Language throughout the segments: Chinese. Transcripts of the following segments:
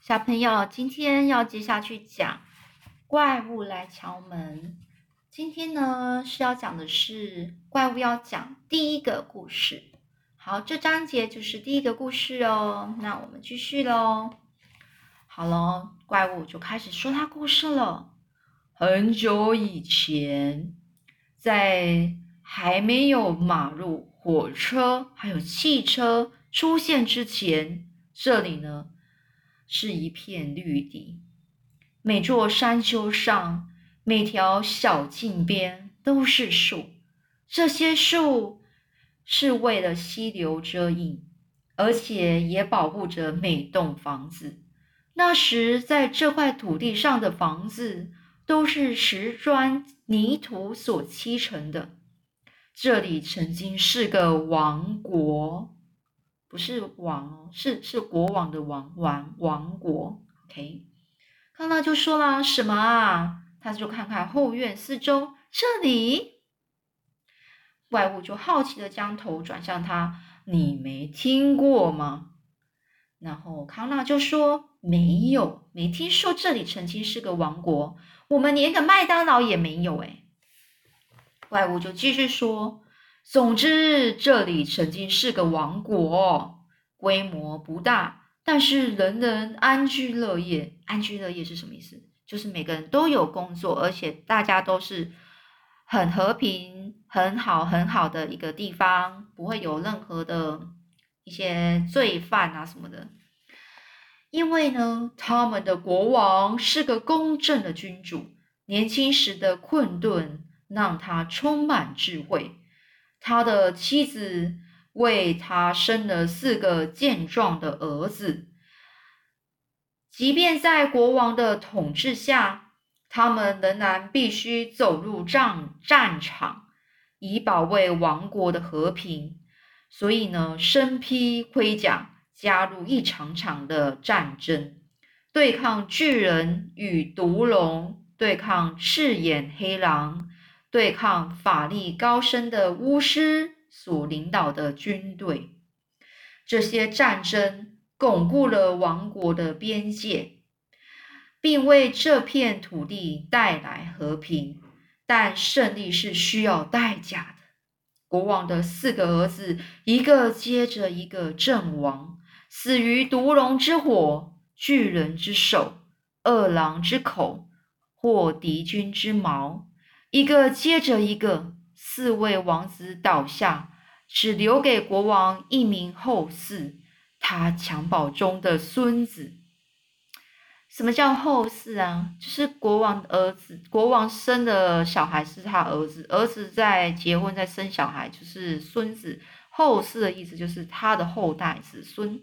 小朋友，今天要接下去讲怪物来敲门。今天呢是要讲的是怪物要讲第一个故事。好，这章节就是第一个故事哦。那我们继续喽。好了，怪物就开始说他故事了。很久以前，在还没有马路、火车还有汽车出现之前，这里呢。是一片绿地，每座山丘上，每条小径边都是树。这些树是为了溪流遮荫，而且也保护着每栋房子。那时，在这块土地上的房子都是石砖泥土所砌成的。这里曾经是个王国。不是王哦，是是国王的王王王国。OK，康纳就说了什么啊？他就看看后院四周，这里怪物就好奇的将头转向他。你没听过吗？然后康纳就说没有，没听说这里曾经是个王国，我们连个麦当劳也没有哎。怪物就继续说。总之，这里曾经是个王国，规模不大，但是人人安居乐业。安居乐业是什么意思？就是每个人都有工作，而且大家都是很和平、很好、很好的一个地方，不会有任何的一些罪犯啊什么的。因为呢，他们的国王是个公正的君主，年轻时的困顿让他充满智慧。他的妻子为他生了四个健壮的儿子，即便在国王的统治下，他们仍然必须走入战战场，以保卫王国的和平。所以呢，身披盔甲，加入一场场的战争，对抗巨人与毒龙，对抗赤眼黑狼。对抗法力高深的巫师所领导的军队，这些战争巩固了王国的边界，并为这片土地带来和平。但胜利是需要代价的。国王的四个儿子，一个接着一个阵亡，死于毒龙之火、巨人之手、恶狼之口或敌军之矛。一个接着一个，四位王子倒下，只留给国王一名后嗣，他襁褓中的孙子。什么叫后嗣啊？就是国王的儿子，国王生的小孩是他儿子，儿子在结婚再生小孩就是孙子。后嗣的意思就是他的后代子孙，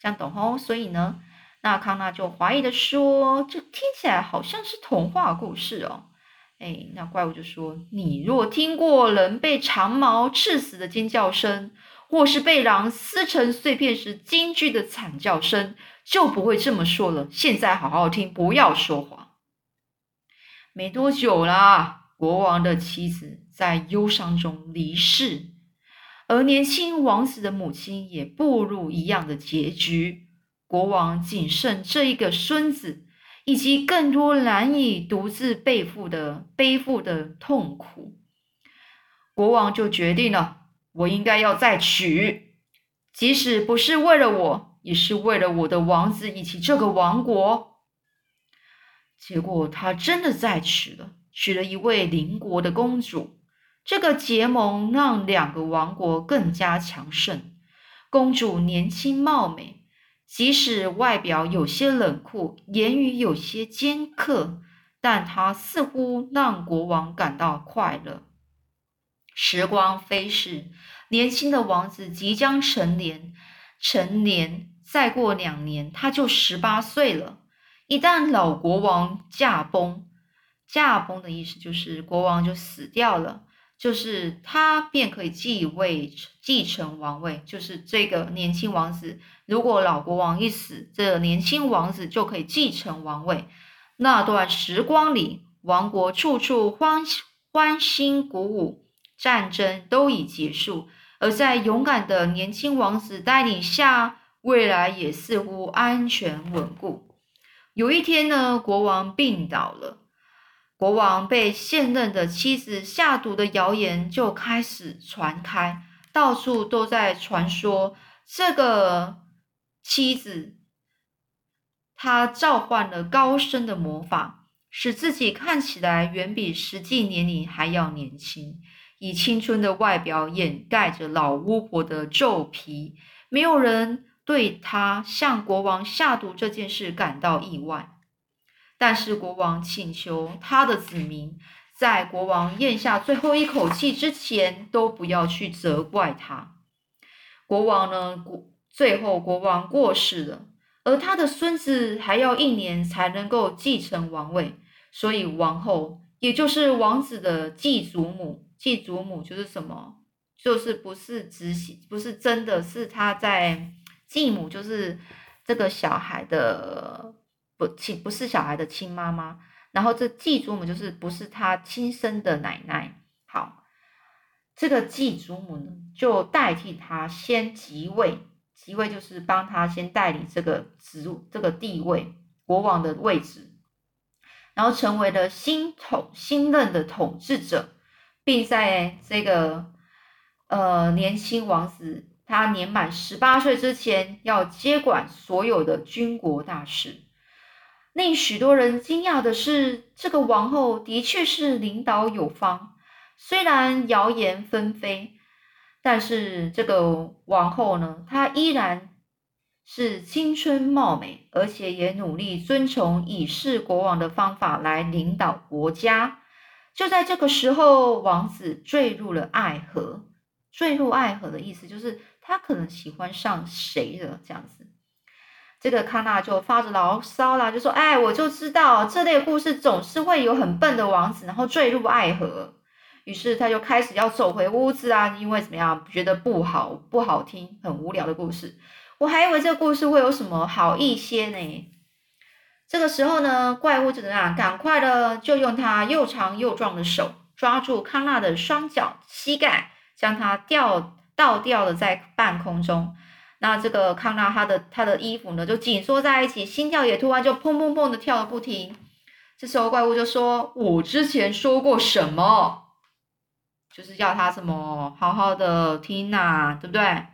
这样懂吼？所以呢，那康纳就怀疑的说，这听起来好像是童话故事哦。哎，那怪物就说：“你若听过人被长矛刺死的尖叫声，或是被狼撕成碎片时惊惧的惨叫声，就不会这么说了。现在好好听，不要说谎。”没多久啦，国王的妻子在忧伤中离世，而年轻王子的母亲也步入一样的结局。国王仅剩这一个孙子。以及更多难以独自背负的背负的痛苦，国王就决定了，我应该要再娶，即使不是为了我，也是为了我的王子以及这个王国。结果他真的再娶了，娶了一位邻国的公主。这个结盟让两个王国更加强盛。公主年轻貌美。即使外表有些冷酷，言语有些尖刻，但他似乎让国王感到快乐。时光飞逝，年轻的王子即将成年，成年再过两年他就十八岁了。一旦老国王驾崩，驾崩的意思就是国王就死掉了。就是他便可以继位继承王位，就是这个年轻王子。如果老国王一死，这年轻王子就可以继承王位。那段时光里，王国处处欢欢欣鼓舞，战争都已结束。而在勇敢的年轻王子带领下，未来也似乎安全稳固。有一天呢，国王病倒了，国王被现任的妻子下毒的谣言就开始传开，到处都在传说这个妻子她召唤了高深的魔法，使自己看起来远比实际年龄还要年轻。以青春的外表掩盖着老巫婆的皱皮，没有人对他向国王下毒这件事感到意外。但是国王请求他的子民，在国王咽下最后一口气之前，都不要去责怪他。国王呢，国最后国王过世了，而他的孙子还要一年才能够继承王位，所以王后，也就是王子的继祖母。继祖母就是什么？就是不是直系，不是真的是他在继母，就是这个小孩的不亲，不是小孩的亲妈妈。然后这继祖母就是不是他亲生的奶奶。好，这个继祖母呢，就代替他先即位，即位就是帮他先代理这个职务、这个地位，国王的位置，然后成为了新统新任的统治者。并在这个呃年轻王子他年满十八岁之前，要接管所有的军国大事。令许多人惊讶的是，这个王后的确是领导有方。虽然谣言纷飞，但是这个王后呢，她依然是青春貌美，而且也努力遵从以示国王的方法来领导国家。就在这个时候，王子坠入了爱河。坠入爱河的意思就是他可能喜欢上谁了，这样子。这个康纳就发着牢骚啦，就说：“哎，我就知道这类故事总是会有很笨的王子，然后坠入爱河。”于是他就开始要走回屋子啊，因为怎么样，觉得不好不好听，很无聊的故事。我还以为这个故事会有什么好一些呢。这个时候呢，怪物就怎么样？赶快的就用他又长又壮的手抓住康纳的双脚膝盖，将他吊倒吊的在半空中。那这个康纳他的他的衣服呢就紧缩在一起，心跳也突然就砰砰砰的跳个不停。这时候怪物就说：“我之前说过什么？就是要他什么好好的听呐，对不对？”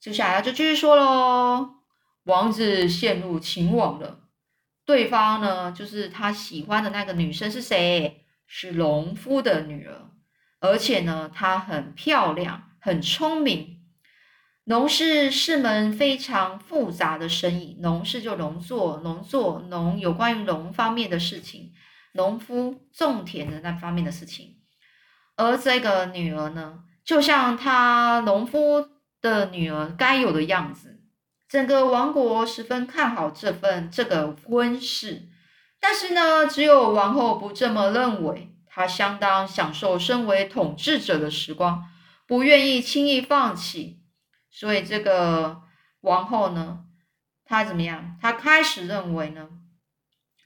接下来就继续说喽：“王子陷入情网了。”对方呢，就是他喜欢的那个女生是谁？是农夫的女儿，而且呢，她很漂亮，很聪明。农事是门非常复杂的生意，农事就农作，农作农有关于农方面的事情，农夫种田的那方面的事情。而这个女儿呢，就像她农夫的女儿该有的样子。整个王国十分看好这份这个婚事，但是呢，只有王后不这么认为。她相当享受身为统治者的时光，不愿意轻易放弃。所以这个王后呢，她怎么样？她开始认为呢，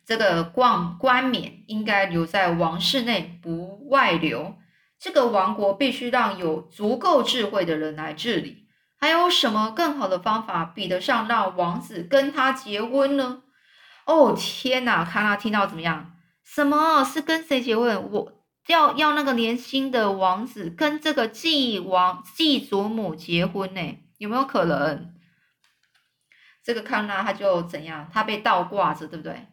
这个冠冠冕应该留在王室内，不外流。这个王国必须让有足够智慧的人来治理。还有什么更好的方法比得上让王子跟她结婚呢？哦天哪！卡拉听到怎么样？什么是跟谁结婚？我要要那个年轻的王子跟这个继王继祖母结婚呢？有没有可能？这个康纳他就怎样？他被倒挂着，对不对？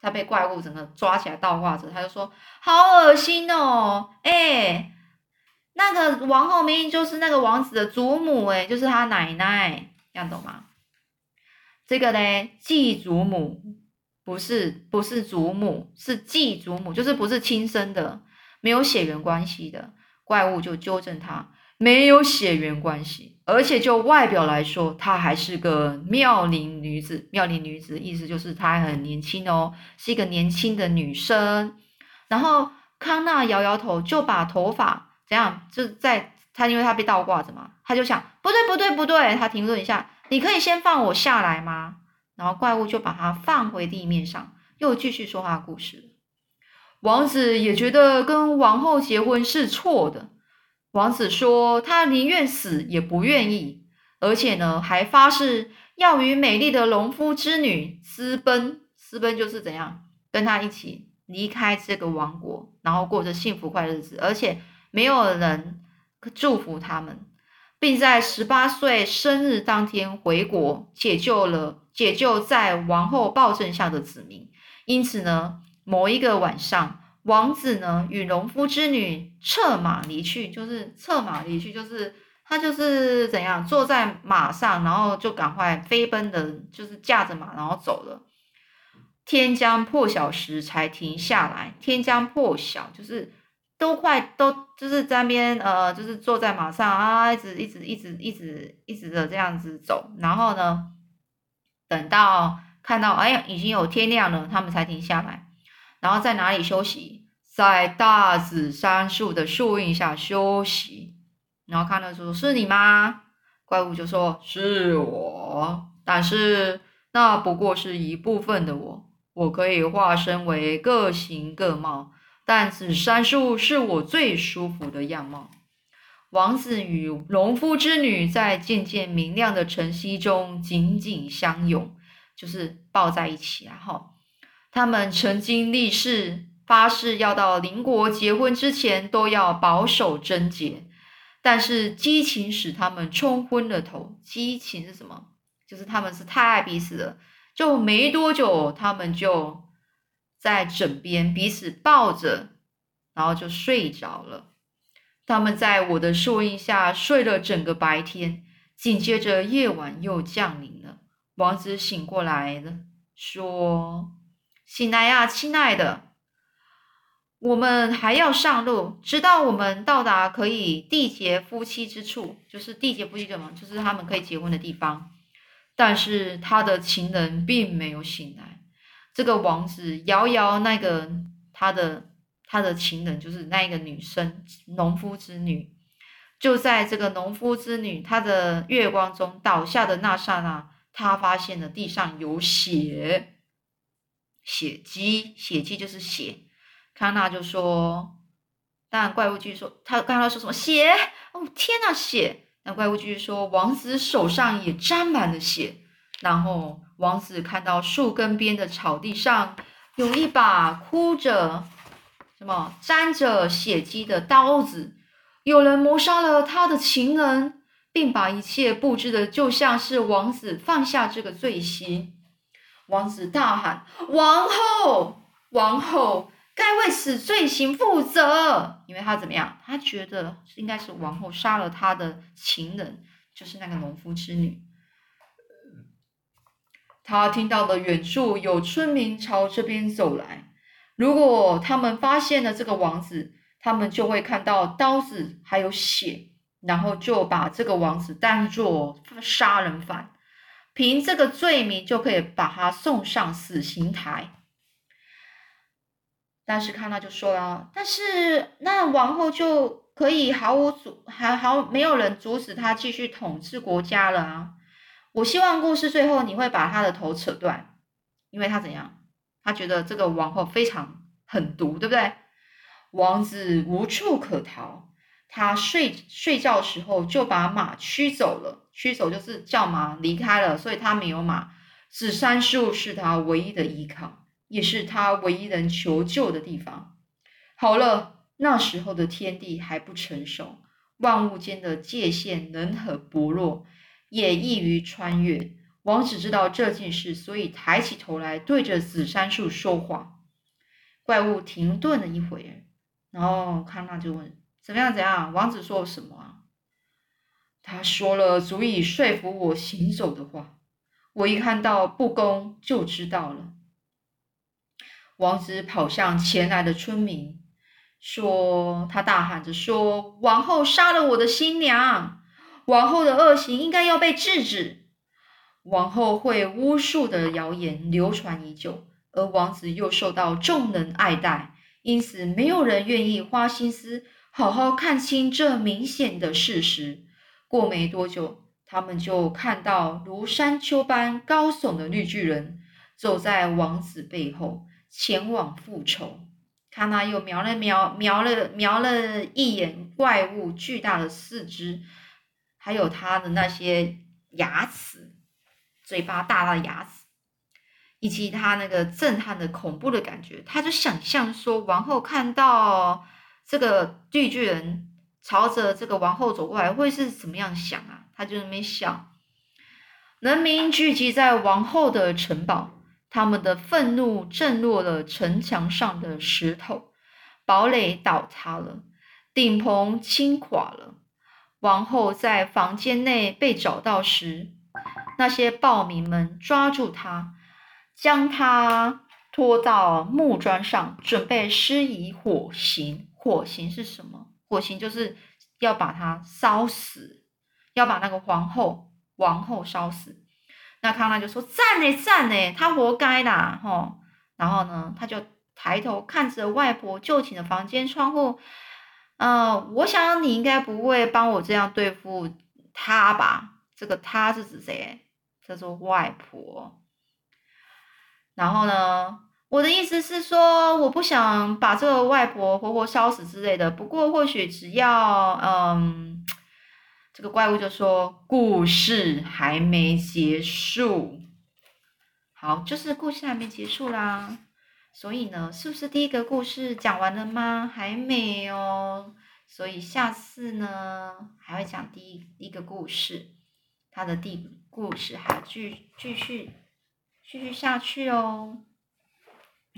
他被怪物整个抓起来倒挂着，他就说：“好恶心哦！”哎。那个王后明明就是那个王子的祖母，诶就是他奶奶，这样懂吗？这个呢，继祖母不是不是祖母，是继祖母，就是不是亲生的，没有血缘关系的。怪物就纠正他，没有血缘关系，而且就外表来说，她还是个妙龄女子。妙龄女子意思就是她很年轻哦，是一个年轻的女生。然后康纳摇摇头，就把头发。怎样？就在他，因为他被倒挂着嘛，他就想，不对，不对，不对。他停顿一下，你可以先放我下来吗？然后怪物就把他放回地面上，又继续说他的故事。王子也觉得跟王后结婚是错的。王子说，他宁愿死也不愿意而且呢，还发誓要与美丽的农夫之女私奔。私奔就是怎样跟他一起离开这个王国，然后过着幸福快乐日子，而且没有人祝福他们，并在十八岁生日当天回国，解救了解救在王后暴政下的子民。因此呢，某一个晚上，王子呢与农夫之女策马离去，就是策马离去，就是他就是怎样坐在马上，然后就赶快飞奔的，就是驾着马然后走了。天将破晓时才停下来。天将破晓，就是都快都就是在那边呃，就是坐在马上啊，一直一直一直一直一直的这样子走。然后呢，等到看到哎呀已经有天亮了，他们才停下来。然后在哪里休息？在大紫杉树的树荫下休息。然后看到说：“是你吗？”怪物就说：“是我，但是那不过是一部分的我。”我可以化身为各形各貌，但紫杉树是我最舒服的样貌。王子与农夫之女在渐渐明亮的晨曦中紧紧相拥，就是抱在一起啊！哈，他们曾经立誓发誓，要到邻国结婚之前都要保守贞洁。但是激情使他们冲昏了头。激情是什么？就是他们是太爱彼此了。就没多久，他们就在枕边彼此抱着，然后就睡着了。他们在我的树荫下睡了整个白天。紧接着，夜晚又降临了。王子醒过来了，说：“醒来呀，亲爱的，我们还要上路，直到我们到达可以缔结夫妻之处，就是缔结夫妻什么，就是他们可以结婚的地方。”但是他的情人并没有醒来。这个王子摇摇那个他的他的情人，就是那一个女生，农夫之女。就在这个农夫之女她的月光中倒下的那刹那，他发现了地上有血，血迹，血迹就是血。康纳就说，但怪物继续说，他刚刚说什么血？哦天呐，血！那怪物继续说：“王子手上也沾满了血。”然后王子看到树根边的草地上有一把哭着、什么沾着血迹的刀子，有人谋杀了他的情人，并把一切布置的就像是王子放下这个罪行。王子大喊：“王后，王后！”该为此罪行负责，因为他怎么样？他觉得应该是王后杀了他的情人，就是那个农夫之女。他听到了远处有村民朝这边走来，如果他们发现了这个王子，他们就会看到刀子还有血，然后就把这个王子当作杀人犯，凭这个罪名就可以把他送上死刑台。但是康纳就说了，但是那王后就可以毫无阻，还毫没有人阻止他继续统治国家了啊！我希望故事最后你会把他的头扯断，因为他怎样？他觉得这个王后非常狠毒，对不对？王子无处可逃，他睡睡觉时候就把马驱走了，驱走就是叫马离开了，所以他没有马。紫杉树是他唯一的依靠。也是他唯一能求救的地方。好了，那时候的天地还不成熟，万物间的界限仍很薄弱，也易于穿越。王子知道这件事，所以抬起头来对着紫杉树说话。怪物停顿了一会儿，然后康纳就问：“怎样？怎样？”王子说什么啊？他说了足以说服我行走的话。我一看到不公，就知道了。王子跑向前来的村民，说：“他大喊着说，王后杀了我的新娘，王后的恶行应该要被制止。王后会巫术的谣言流传已久，而王子又受到众人爱戴，因此没有人愿意花心思好好看清这明显的事实。过没多久，他们就看到如山丘般高耸的绿巨人走在王子背后。”前往复仇，康纳又瞄了瞄，瞄了瞄了一眼怪物巨大的四肢，还有他的那些牙齿，嘴巴大大的牙齿，以及他那个震撼的恐怖的感觉，他就想象说，王后看到这个绿巨人朝着这个王后走过来，会是怎么样想啊？他就那么想。人民聚集在王后的城堡，他们的愤怒震落了城墙上的石头，堡垒倒塌了，顶棚倾垮了。王后在房间内被找到时，那些暴民们抓住她，将她拖到木桩上，准备施以火刑。火刑是什么？火刑就是要把她烧死，要把那个皇后王后烧死。那康纳就说：“赞嘞，赞嘞，他活该啦！”吼，然后呢，他就抬头看着外婆就寝的房间窗户。嗯，我想你应该不会帮我这样对付他吧？这个他是指谁？叫做外婆。然后呢，我的意思是说，我不想把这个外婆活活烧死之类的。不过或许只要，嗯，这个怪物就说故事还没结束。好，就是故事还没结束啦。所以呢，是不是第一个故事讲完了吗？还没哦。所以下次呢，还会讲第一个故事，它的第故事还继继续继续下去哦。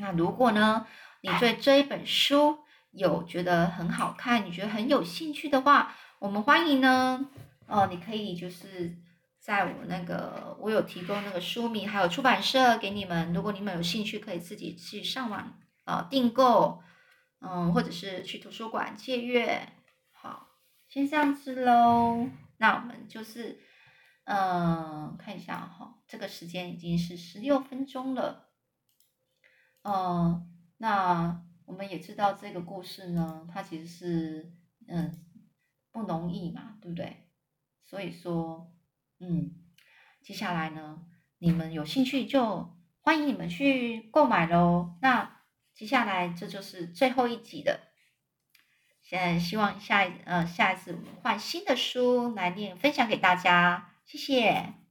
那如果呢，你对这一本书有觉得很好看，你觉得很有兴趣的话，我们欢迎呢，哦，你可以就是。在我那个，我有提供那个书名，还有出版社给你们。如果你们有兴趣，可以自己去上网呃订购，嗯，或者是去图书馆借阅。好，先这样子喽。那我们就是，嗯，看一下哈，这个时间已经是十六分钟了。嗯，那我们也知道这个故事呢，它其实是嗯不容易嘛，对不对？所以说。嗯，接下来呢，你们有兴趣就欢迎你们去购买喽。那接下来这就是最后一集的，现在希望下一呃下一次我们换新的书来念分享给大家，谢谢。